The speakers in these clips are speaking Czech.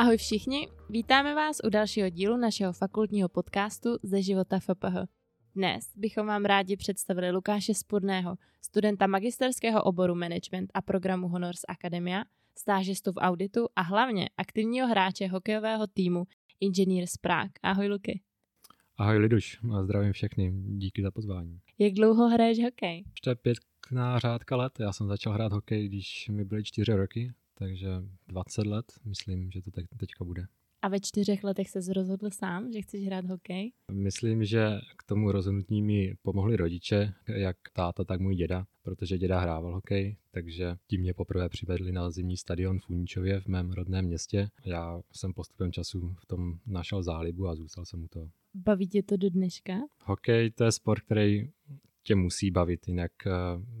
Ahoj všichni, vítáme vás u dalšího dílu našeho fakultního podcastu ze života FPH. Dnes bychom vám rádi představili Lukáše Spodného, studenta magisterského oboru Management a programu Honors Academia, stážistu v auditu a hlavně aktivního hráče hokejového týmu Engineers Prague. Ahoj Luky. Ahoj Liduš, zdravím všechny, díky za pozvání. Jak dlouho hraješ hokej? Už to je pěkná řádka let, já jsem začal hrát hokej, když mi byly čtyři roky, takže 20 let, myslím, že to teď, teďka bude. A ve čtyřech letech se rozhodl sám, že chceš hrát hokej? Myslím, že k tomu rozhodnutí mi pomohli rodiče, jak táta, tak můj děda, protože děda hrával hokej, takže tím mě poprvé přivedli na zimní stadion v Uničově v mém rodném městě. Já jsem postupem času v tom našel zálibu a zůstal jsem u toho. Baví tě to do dneška? Hokej to je sport, který tě musí bavit, jinak eh,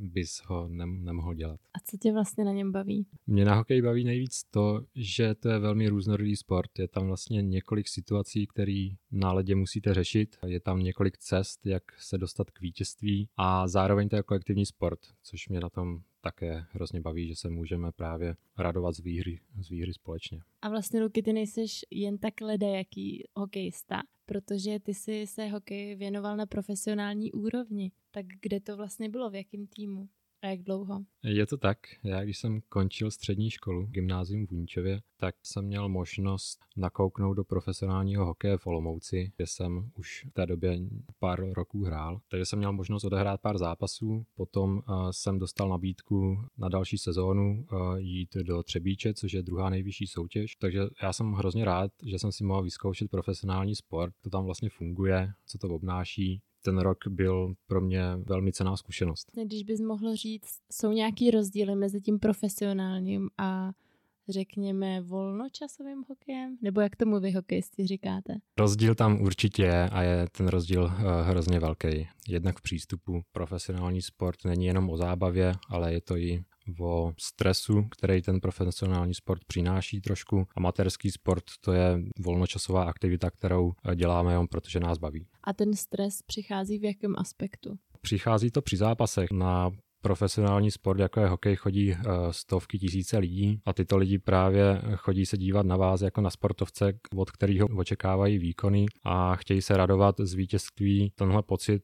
bys ho nemohl dělat. A co tě vlastně na něm baví? Mě na hokej baví nejvíc to, že to je velmi různorodý sport. Je tam vlastně několik situací, které na ledě musíte řešit. Je tam několik cest, jak se dostat k vítězství a zároveň to je kolektivní sport, což mě na tom také hrozně baví, že se můžeme právě radovat z výhry, z výhry společně. A vlastně, Luky, ty nejseš jen tak jaký hokejista, protože ty si se hokej věnoval na profesionální úrovni. Tak kde to vlastně bylo, v jakém týmu? A jak dlouho? Je to tak. Já když jsem končil střední školu, gymnázium v Uničově, tak jsem měl možnost nakouknout do profesionálního hokeje v Olomouci, kde jsem už v té době pár roků hrál. Takže jsem měl možnost odehrát pár zápasů, potom uh, jsem dostal nabídku na další sezónu uh, jít do Třebíče, což je druhá nejvyšší soutěž. Takže já jsem hrozně rád, že jsem si mohl vyzkoušet profesionální sport, to tam vlastně funguje, co to obnáší, ten rok byl pro mě velmi cená zkušenost. Když bys mohl říct, jsou nějaký rozdíly mezi tím profesionálním a řekněme volnočasovým hokejem? Nebo jak tomu vy hokejisti říkáte? Rozdíl tam určitě je a je ten rozdíl uh, hrozně velký. Jednak v přístupu profesionální sport není jenom o zábavě, ale je to i o stresu, který ten profesionální sport přináší trošku. Amatérský sport to je volnočasová aktivita, kterou eh, děláme jenom protože nás baví. A ten stres přichází v jakém aspektu? Přichází to při zápasech. Na profesionální sport, jako je hokej, chodí uh, stovky tisíce lidí a tyto lidi právě chodí se dívat na vás jako na sportovce, od kterého očekávají výkony a chtějí se radovat z vítězství. Tenhle pocit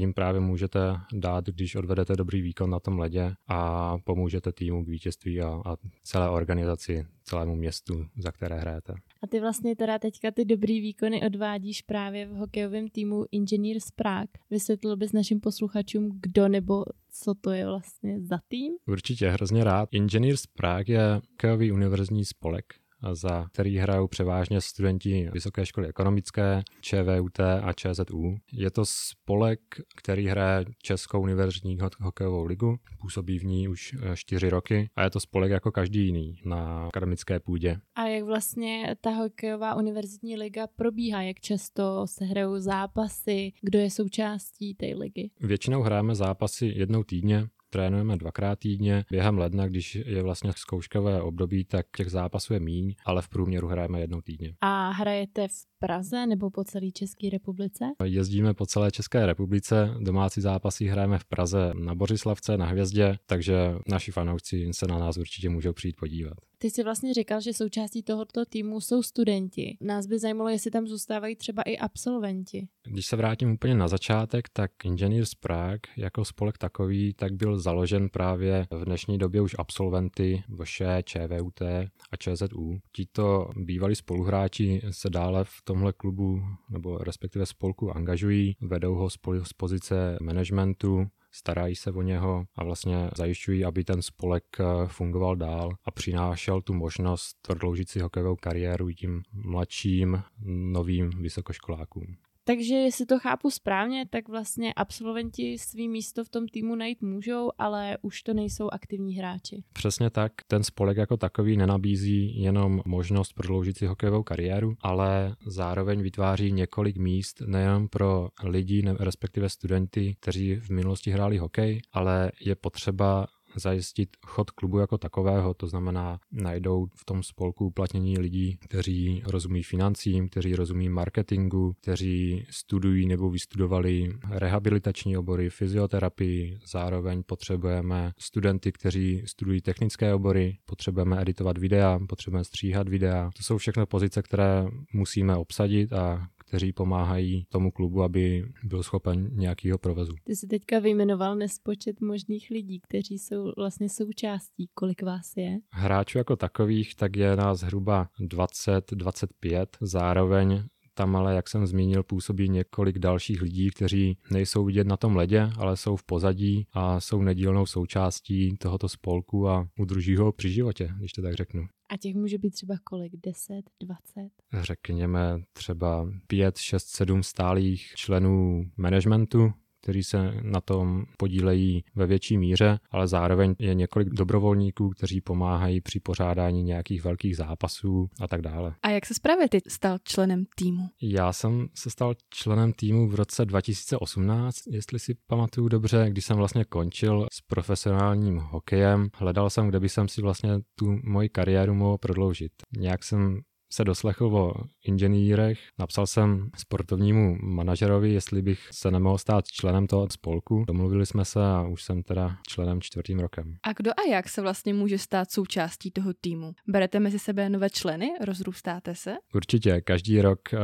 jim právě můžete dát, když odvedete dobrý výkon na tom ledě a pomůžete týmu k vítězství a, a celé organizaci, celému městu, za které hrajete. A ty vlastně teda teďka ty dobrý výkony odvádíš právě v hokejovém týmu Engineers Prague. Vysvětlil bys našim posluchačům, kdo nebo co to je vlastně za tým? Určitě, hrozně rád. Engineers Prague je hokejový univerzní spolek, za který hrajou převážně studenti Vysoké školy ekonomické, ČVUT a ČZU. Je to spolek, který hraje Českou univerzitní hokejovou ligu, působí v ní už eh, čtyři roky a je to spolek jako každý jiný na akademické půdě. A jak vlastně ta hokejová univerzitní liga probíhá? Jak často se hrajou zápasy? Kdo je součástí té ligy? Většinou hrajeme zápasy jednou týdně, trénujeme dvakrát týdně. Během ledna, když je vlastně zkouškové období, tak těch zápasů je míň, ale v průměru hrajeme jednou týdně. A hrajete v Praze nebo po celé České republice? Jezdíme po celé České republice, domácí zápasy hrajeme v Praze na Bořislavce, na Hvězdě, takže naši fanoušci se na nás určitě můžou přijít podívat. Ty jsi vlastně říkal, že součástí tohoto týmu jsou studenti. Nás by zajímalo, jestli tam zůstávají třeba i absolventi. Když se vrátím úplně na začátek, tak Engineers Prague jako spolek takový, tak byl založen právě v dnešní době už absolventy VŠE, ČVUT a ČZU. Tito bývalí spoluhráči se dále v tomhle klubu nebo respektive spolku angažují, vedou ho z pozice managementu, starají se o něho a vlastně zajišťují, aby ten spolek eh, fungoval dál a přinášel tu možnost prodloužit si hokejovou kariéru tím mladším novým vysokoškolákům. Takže jestli to chápu správně, tak vlastně absolventi svý místo v tom týmu najít můžou, ale už to nejsou aktivní hráči. Přesně tak. Ten spolek jako takový nenabízí jenom možnost prodloužit si hokejovou kariéru, ale zároveň vytváří několik míst nejen pro lidi, respektive studenty, kteří v minulosti hráli hokej, ale je potřeba zajistit chod klubu jako takového, to znamená najdou v tom spolku uplatnění lidí, kteří rozumí financím, kteří rozumí marketingu, kteří studují nebo vystudovali rehabilitační obory, fyzioterapii, zároveň potřebujeme studenty, kteří studují technické obory, potřebujeme editovat videa, potřebujeme stříhat videa. To jsou všechno pozice, které musíme obsadit a kteří pomáhají tomu klubu, aby byl schopen nějakého provezu. Ty jsi teďka vyjmenoval nespočet možných lidí, kteří jsou vlastně součástí. Kolik vás je? Hráčů jako takových, tak je nás zhruba 20-25. Zároveň tam ale, jak jsem zmínil, působí několik dalších lidí, kteří nejsou vidět na tom ledě, ale jsou v pozadí a jsou nedílnou součástí tohoto spolku a udrží ho při životě, když to tak řeknu. A těch může být třeba kolik? 10, 20? Řekněme třeba 5, 6, 7 stálých členů managementu, kteří se na tom podílejí ve větší míře, ale zároveň je několik dobrovolníků, kteří pomáhají při pořádání nějakých velkých zápasů a tak dále. A jak se právě ty stal členem týmu? Já jsem se stal členem týmu v roce 2018, jestli si pamatuju dobře, když jsem vlastně končil s profesionálním hokejem. Hledal jsem, kde by jsem si vlastně tu moji kariéru mohl prodloužit. Nějak jsem se doslechl o inženýrech, napsal jsem sportovnímu manažerovi, jestli bych se nemohl stát členem toho spolku. Domluvili jsme se a už jsem teda členem čtvrtým rokem. A kdo a jak se vlastně může stát součástí toho týmu? Berete mezi sebe nové členy? Rozrůstáte se? Určitě, každý rok uh,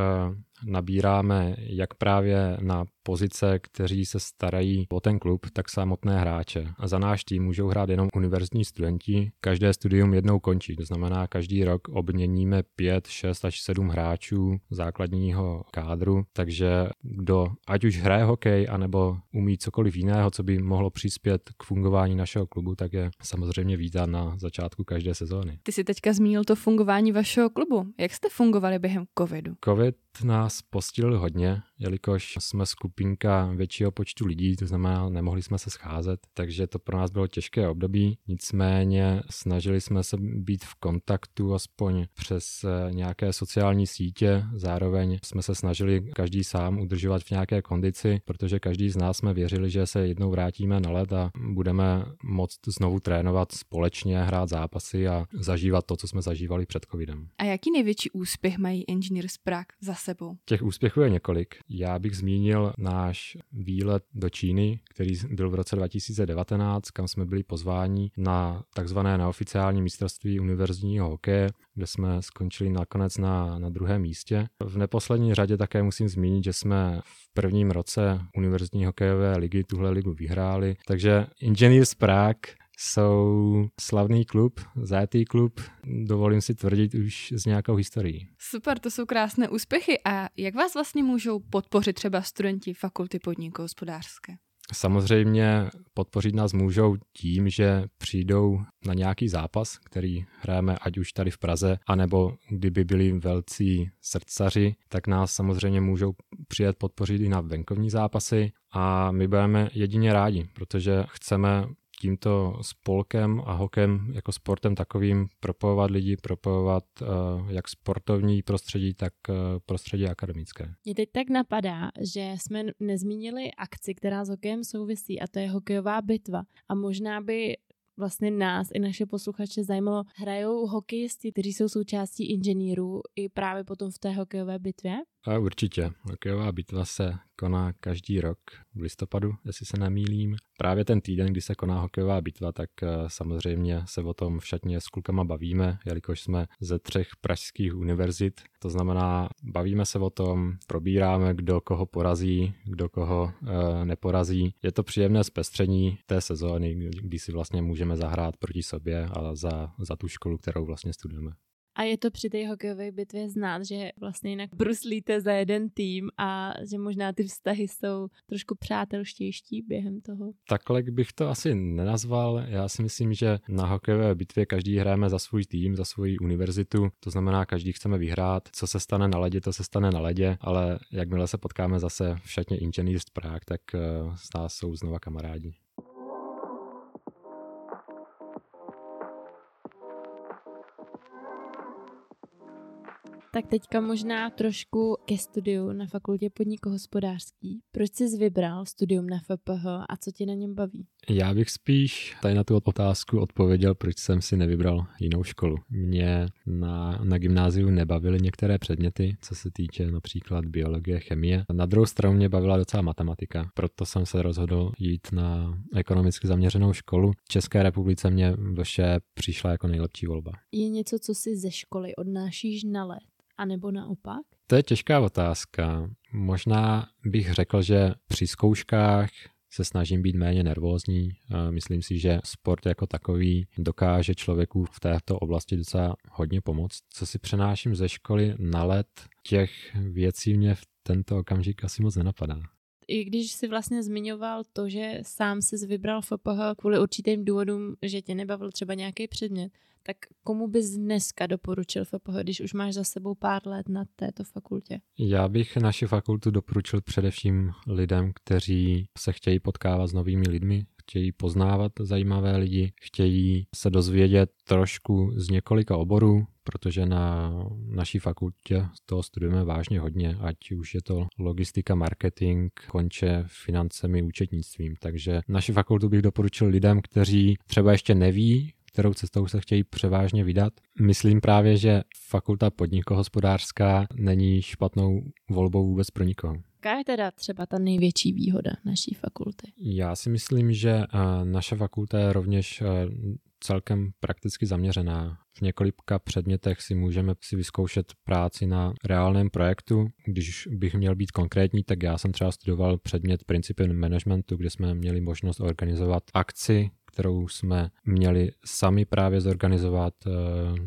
nabíráme jak právě na pozice, kteří se starají o ten klub, tak samotné hráče. A za náš tým můžou hrát jenom univerzitní studenti. Každé studium jednou končí, to znamená, každý rok obměníme 5, 6 až 7 hráčů základního kádru, takže kdo ať už hraje hokej, anebo umí cokoliv jiného, co by mohlo přispět k fungování našeho klubu, tak je samozřejmě vítán na začátku každé sezóny. Ty jsi teďka zmínil to fungování vašeho klubu. Jak jste fungovali během covidu? Covid nás postil hodně, jelikož jsme skupinka většího počtu lidí, to znamená, nemohli jsme se scházet, takže to pro nás bylo těžké období. Nicméně snažili jsme se být v kontaktu aspoň přes eh, nějaké sociální sítě, zároveň jsme se snažili každý sám udržovat v nějaké kondici, protože každý z nás jsme věřili, že se jednou vrátíme na led a budeme moct znovu trénovat společně, hrát zápasy a zažívat to, co jsme zažívali před covidem. A jaký největší úspěch mají Engineers Prague za sebou? Těch úspěchů je několik. Já bych zmínil náš výlet do Číny, který byl v roce 2019, kam jsme byli pozváni na takzvané neoficiální mistrovství univerzitního hokeje, kde jsme skončili nakonec na, na druhém místě. V neposlední řadě také musím zmínit, že jsme v prvním roce univerzitní hokejové ligy tuhle ligu vyhráli, takže Engineers Prague jsou slavný klub, zátý klub, dovolím si tvrdit už s nějakou historií. Super, to jsou krásné úspěchy. A jak vás vlastně můžou podpořit třeba studenti fakulty podniku hospodářské? Samozřejmě podpořit nás můžou tím, že přijdou na nějaký zápas, který hrajeme ať už tady v Praze, anebo kdyby byli velcí srdcaři, tak nás samozřejmě můžou přijet podpořit i na venkovní zápasy a my budeme jedině rádi, protože chceme tímto spolkem a hokem jako sportem takovým propojovat lidi, propojovat uh, jak sportovní prostředí, tak uh, prostředí akademické. Mě teď tak napadá, že jsme nezmínili akci, která s hokejem souvisí a to je hokejová bitva. A možná by vlastně nás i naše posluchače zajímalo, hrajou hokejisti, kteří jsou součástí inženýrů i právě potom v té hokejové bitvě? A určitě. Hokejová bitva se koná každý rok v listopadu, jestli se nemýlím. Právě ten týden, kdy se koná hokejová bitva, tak eh, samozřejmě se o tom v šatně s klukama bavíme, jelikož jsme ze třech pražských univerzit. To znamená, bavíme se o tom, probíráme, kdo koho porazí, kdo koho e, neporazí. Je to příjemné zpestření té sezóny, kdy si vlastně můžeme zahrát proti sobě a za, za tu školu, kterou vlastně studujeme. A je to při té hokejové bitvě znát, že vlastně jinak bruslíte za jeden tým a že možná ty vztahy jsou trošku přátelštější během toho. Takhle bych to asi nenazval. Já si myslím, že na hokejové bitvě každý hrajeme za svůj tým, za svoji univerzitu. To znamená, každý chceme vyhrát. Co se stane na ledě, to se stane na ledě, ale jakmile se potkáme zase v šatně Prague, tak eh, s nás jsou znova kamarádi. Tak teďka možná trošku ke studiu na fakultě podnikohospodářský. Proč jsi vybral studium na FPH a co tě na něm baví? Já bych spíš tady na tu otázku odpověděl, proč jsem si nevybral jinou školu. Mě na, na gymnáziu nebavily některé předměty, co se týče například biologie, chemie. Na druhou stranu mě bavila docela matematika, proto jsem se rozhodl jít na ekonomicky zaměřenou školu. V České republice mě vše přišla jako nejlepší volba. Je něco, co si ze školy odnášíš na let, anebo naopak? To je těžká otázka. Možná bych řekl, že při zkouškách se snažím být méně nervózní. Myslím si, že sport jako takový dokáže člověku v této oblasti docela hodně pomoct. Co si přenáším ze školy na let, těch věcí mě v tento okamžik asi moc nenapadá i když si vlastně zmiňoval to, že sám si vybral FPH kvůli určitým důvodům, že tě nebavil třeba nějaký předmět, tak komu bys dneska doporučil FPH, když už máš za sebou pár let na této fakultě? Já bych naši fakultu doporučil především lidem, kteří se chtějí potkávat s novými lidmi, chtějí poznávat zajímavé lidi, chtějí se dozvědět trošku z několika oborů, protože na naší fakultě toho studujeme vážně hodně, ať už je to logistika, marketing, konče financemi, účetnictvím. Takže naši fakultu bych doporučil lidem, kteří třeba ještě neví, kterou cestou se chtějí převážně vydat. Myslím právě, že fakulta podnikohospodářská není špatnou volbou vůbec pro nikoho. Jaká je teda třeba ta největší výhoda naší fakulty? Já si myslím, že eh, naše fakulta je rovněž eh, celkem prakticky zaměřená. V několika předmětech si můžeme si vyzkoušet práci na reálném projektu. Když bych měl být konkrétní, tak já jsem třeba studoval předmět principy managementu, kde jsme měli možnost organizovat akci, kterou jsme měli sami právě zorganizovat, eh,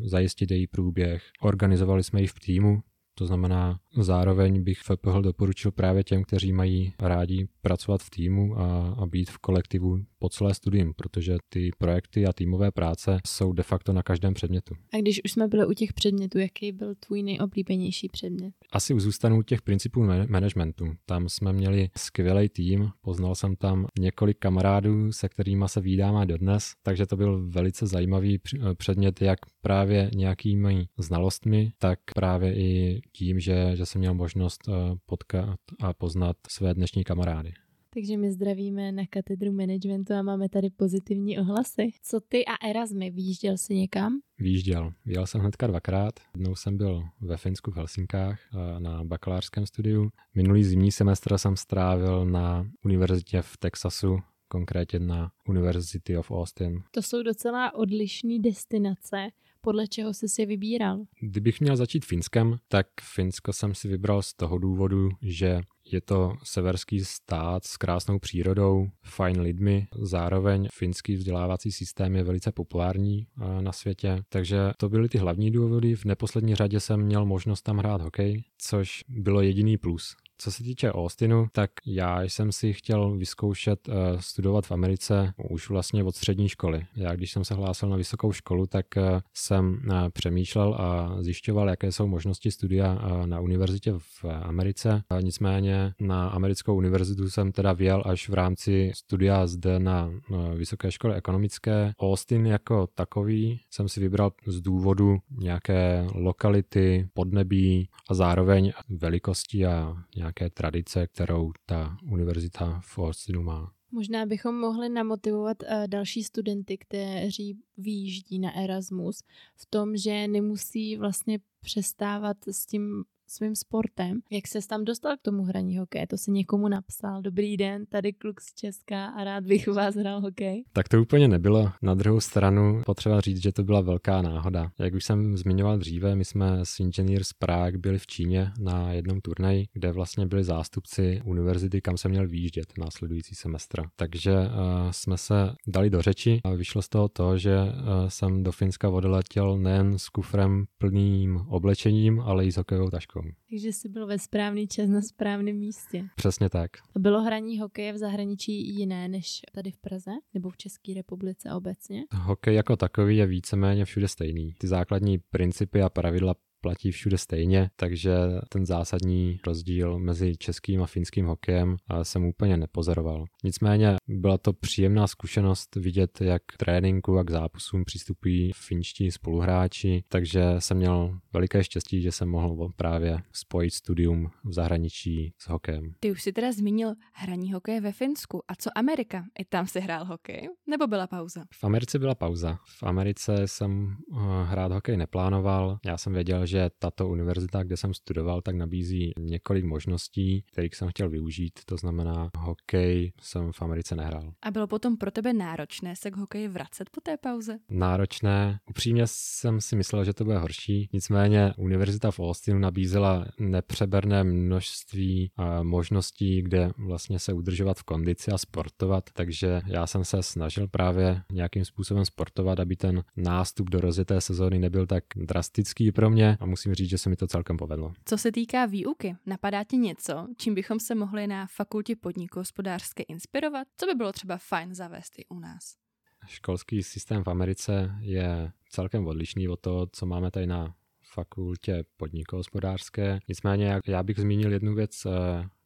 zajistit její průběh. Organizovali jsme ji v týmu, to znamená, zároveň bych FPH doporučil právě těm, kteří mají rádi pracovat v týmu a, a být v kolektivu po celé studium, protože ty projekty a týmové práce jsou de facto na každém předmětu. A když už jsme byli u těch předmětů, jaký byl tvůj nejoblíbenější předmět? Asi zůstanu u těch principů managementu. Tam jsme měli skvělý tým, poznal jsem tam několik kamarádů, se kterými se vídáme dodnes, takže to byl velice zajímavý předmět, jak právě nějakými znalostmi, tak právě i tím, že, že jsem měl možnost eh, potkat a poznat své dnešní kamarády. Takže my zdravíme na katedru managementu a máme tady pozitivní ohlasy. Co ty a Erasmy, výjížděl jsi někam? Výjížděl. Jel jsem hnedka dvakrát. Jednou jsem byl ve Finsku v Helsinkách eh, na bakalářském studiu. Minulý zimní semestr jsem strávil na univerzitě v Texasu, konkrétně na University of Austin. To jsou docela odlišné destinace podle čeho jsi si vybíral? Kdybych měl začít Finskem, tak Finsko jsem si vybral z toho důvodu, že je to severský stát s krásnou přírodou, fajn lidmi, zároveň finský vzdělávací systém je velice populární eh, na světě, takže to byly ty hlavní důvody. V neposlední řadě jsem měl možnost tam hrát hokej, což bylo jediný plus. Co se týče Austinu, tak já jsem si chtěl vyzkoušet uh, studovat v Americe už vlastně od střední školy. Já když jsem se hlásil na vysokou školu, tak uh, jsem uh, přemýšlel a zjišťoval, jaké jsou možnosti studia na univerzitě v Americe. Nicméně na americkou univerzitu jsem teda věl až v rámci studia zde na vysoké škole ekonomické. Austin jako takový jsem si vybral z důvodu nějaké lokality, podnebí a zároveň velikosti a nějaké tradice, kterou ta univerzita v Austinu má. Možná bychom mohli namotivovat uh, další studenty, kteří výjíždí na Erasmus, v tom, že nemusí vlastně přestávat s tím svým sportem. Jak se tam dostal k tomu hraní hokeje? To si někomu napsal. Dobrý den, tady kluk z Česka a rád bych u vás hrál hokej. Tak to úplně nebylo. Na druhou stranu potřeba říct, že to byla velká náhoda. Jak už jsem zmiňoval dříve, my jsme s Engineers Prague byli v Číně na jednom turnaji, kde vlastně byli zástupci univerzity, kam se měl výjíždět následující semestr. Takže uh, jsme se dali do řeči a vyšlo z toho to, že uh, jsem do Finska odletěl nejen s kufrem plným oblečením, ale i s hokejovou taškou taškou. Takže jsi byl ve správný čas na správném místě. Přesně tak. Bylo hraní hokeje v zahraničí jiné než tady v Praze nebo v České republice obecně? Hokej jako takový je víceméně všude stejný. Ty základní principy a pravidla platí všude stejně, takže ten zásadní rozdíl mezi českým a finským hokejem jsem úplně nepozoroval. Nicméně byla to příjemná zkušenost vidět, jak k tréninku a k zápasům přistupují finští spoluhráči, takže jsem měl veliké štěstí, že jsem mohl právě spojit studium v zahraničí s hokejem. Ty už si teda zmínil hraní hokeje ve Finsku. A co Amerika? I tam si hrál hokej? Nebo byla pauza? V Americe byla pauza. V Americe jsem eh, hrát hokej neplánoval. Já jsem věděl, že tato univerzita, kde jsem studoval, tak nabízí několik možností, kterých jsem chtěl využít. To znamená, hokej jsem v Americe nehrál. A bylo potom pro tebe náročné se k hokeji vracet po té pauze? Náročné. Upřímně jsem si myslel, že to bude horší. Nicméně univerzita v Austinu nabízela nepřeberné množství eh, možností, kde vlastně se udržovat v kondici a sportovat, takže já jsem se snažil právě nějakým způsobem sportovat, aby ten nástup do rozjeté sezóny nebyl tak drastický pro mě a musím říct, že se mi to celkem povedlo. Co se týká výuky, napadá ti něco, čím bychom se mohli na fakultě podniku hospodářské inspirovat? Co by bylo třeba fajn zavést i u nás? Školský systém v Americe je celkem odlišný od toho, co máme tady na fakultě podnikohospodářské. Nicméně já bych zmínil jednu věc, eh,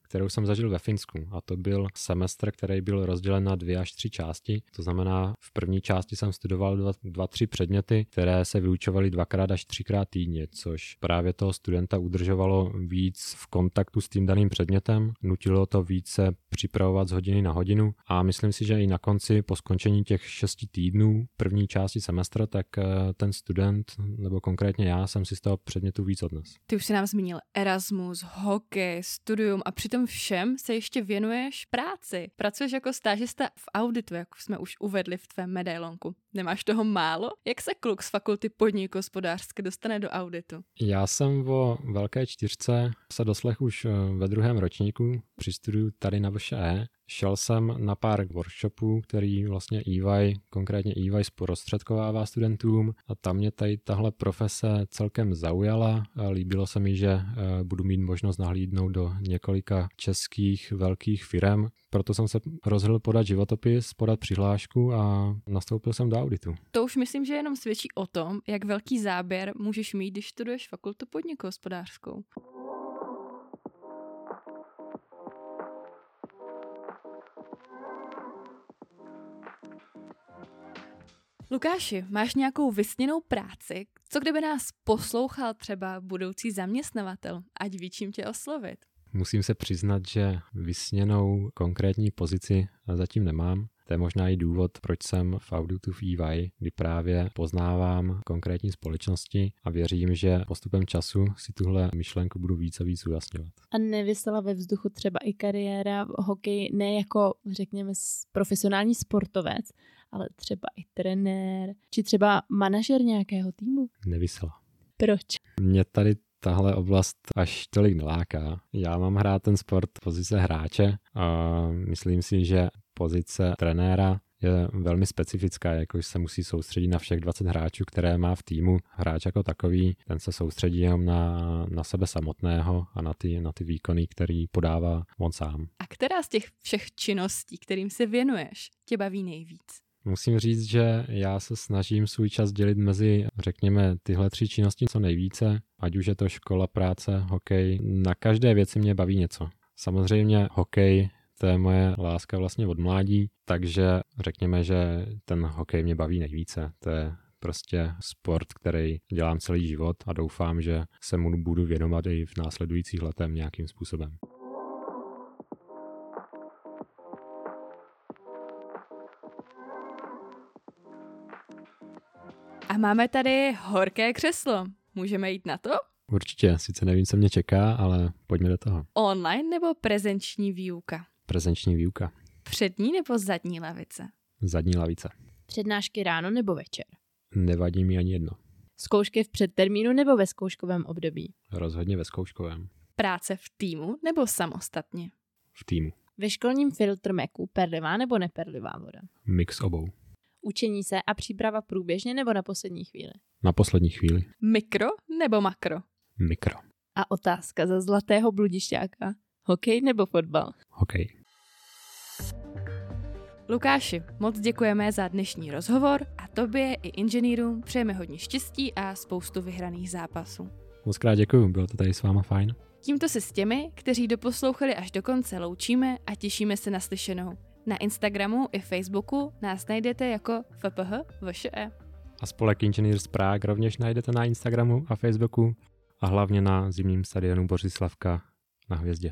kterou jsem zažil ve Finsku. A to byl semestr, který byl rozdělen na dvě až tři části. To znamená, v první části jsem studoval dva, dva tři předměty, které se vyučovaly dvakrát až třikrát týdně, což právě toho studenta udržovalo víc v kontaktu s tím daným předmětem, nutilo to více připravovat z hodiny na hodinu a myslím si, že i na konci po skončení těch šesti týdnů první části semestra, tak eh, ten student, nebo konkrétně já, jsem si z toho předmětu víc odnes. Ty už si nám zmínil Erasmus, hokej, studium a přitom tom všem se ještě věnuješ práci. Pracuješ jako stážista v auditu, jak jsme už uvedli v tvém medailonku. Nemáš toho málo? Jak se kluk z fakulty podnik hospodářské dostane do auditu? Já jsem o velké čtyřce se doslech už eh, ve druhém ročníku při studiu tady na VŠE Šel jsem na pár workshopů, který vlastně EY, konkrétně EY zprostředkovává studentům a tam mě tady tahle profese celkem zaujala. Líbilo se mi, že eh, budu mít možnost nahlídnout do několika českých velkých firm, proto jsem se rozhodl podat životopis, podat přihlášku a nastoupil jsem do auditu. To už myslím, že jenom svědčí o tom, jak velký záběr můžeš mít, když studuješ fakultu podniku hospodářskou. Lukáši, máš nějakou vysněnou práci? Co kdyby nás poslouchal třeba budoucí zaměstnavatel? Ať ví, čím tě oslovit. Musím se přiznat, že vysněnou konkrétní pozici zatím nemám. To je možná i důvod, proč jsem v auditu v EY, kdy právě poznávám konkrétní společnosti a věřím, že postupem času si tuhle myšlenku budu víc a víc ujasňovat. A nevysela ve vzduchu třeba i kariéra v hokeji ne jako, řekněme, profesionální sportovec, ale třeba i trenér, či třeba manažer nějakého týmu? Nevysela. Proč? Mě tady tahle oblast až tolik neláká. Já mám hrát ten sport pozice hráče a myslím si, že pozice trenéra je velmi specifická, jakož se musí soustředit na všech 20 hráčů, které má v týmu. Hráč jako takový, ten se soustředí jenom na, na sebe samotného a na ty, na ty výkony, který podává on sám. A která z těch všech činností, kterým se věnuješ, tě baví nejvíc? Musím říct, že já se snažím svůj čas dělit mezi, řekněme, tyhle tři činnosti co nejvíce, ať už je to škola, práce, hokej. Na každé věci mě baví něco. Samozřejmě hokej to je moje láska vlastně od mládí, takže řekněme, že ten hokej mě baví nejvíce. To je prostě sport, který dělám celý život a doufám, že se mu budu věnovat i v následujících letech nějakým způsobem. A máme tady horké křeslo. Můžeme jít na to? Určitě, sice nevím, co mě čeká, ale pojďme do toho. Online nebo prezenční výuka? Prezenční výuka. Přední nebo zadní lavice? Zadní lavice. Přednášky ráno nebo večer? Nevadí mi ani jedno. Zkoušky v předtermínu nebo ve zkouškovém období? Rozhodně ve zkouškovém. Práce v týmu nebo samostatně? V týmu. Ve školním filtr Meku perlivá nebo neperlivá voda? Mix obou. Učení se a příprava průběžně nebo na poslední chvíli? Na poslední chvíli. Mikro nebo makro? Mikro. A otázka za zlatého bludišťáka. Hokej nebo fotbal? Hokej. Lukáši, moc děkujeme za dnešní rozhovor a tobě i inženýrům přejeme hodně štěstí a spoustu vyhraných zápasů. Moc krát děkuju, bylo to tady s váma fajn. Tímto se s těmi, kteří doposlouchali až do konce, loučíme a těšíme se na slyšenou. Na Instagramu i Facebooku nás najdete jako FPH VŠE. A spolek Engineers Prague rovněž najdete na Instagramu a Facebooku a hlavně na zimním stadionu Bořislavka na Hvězdě.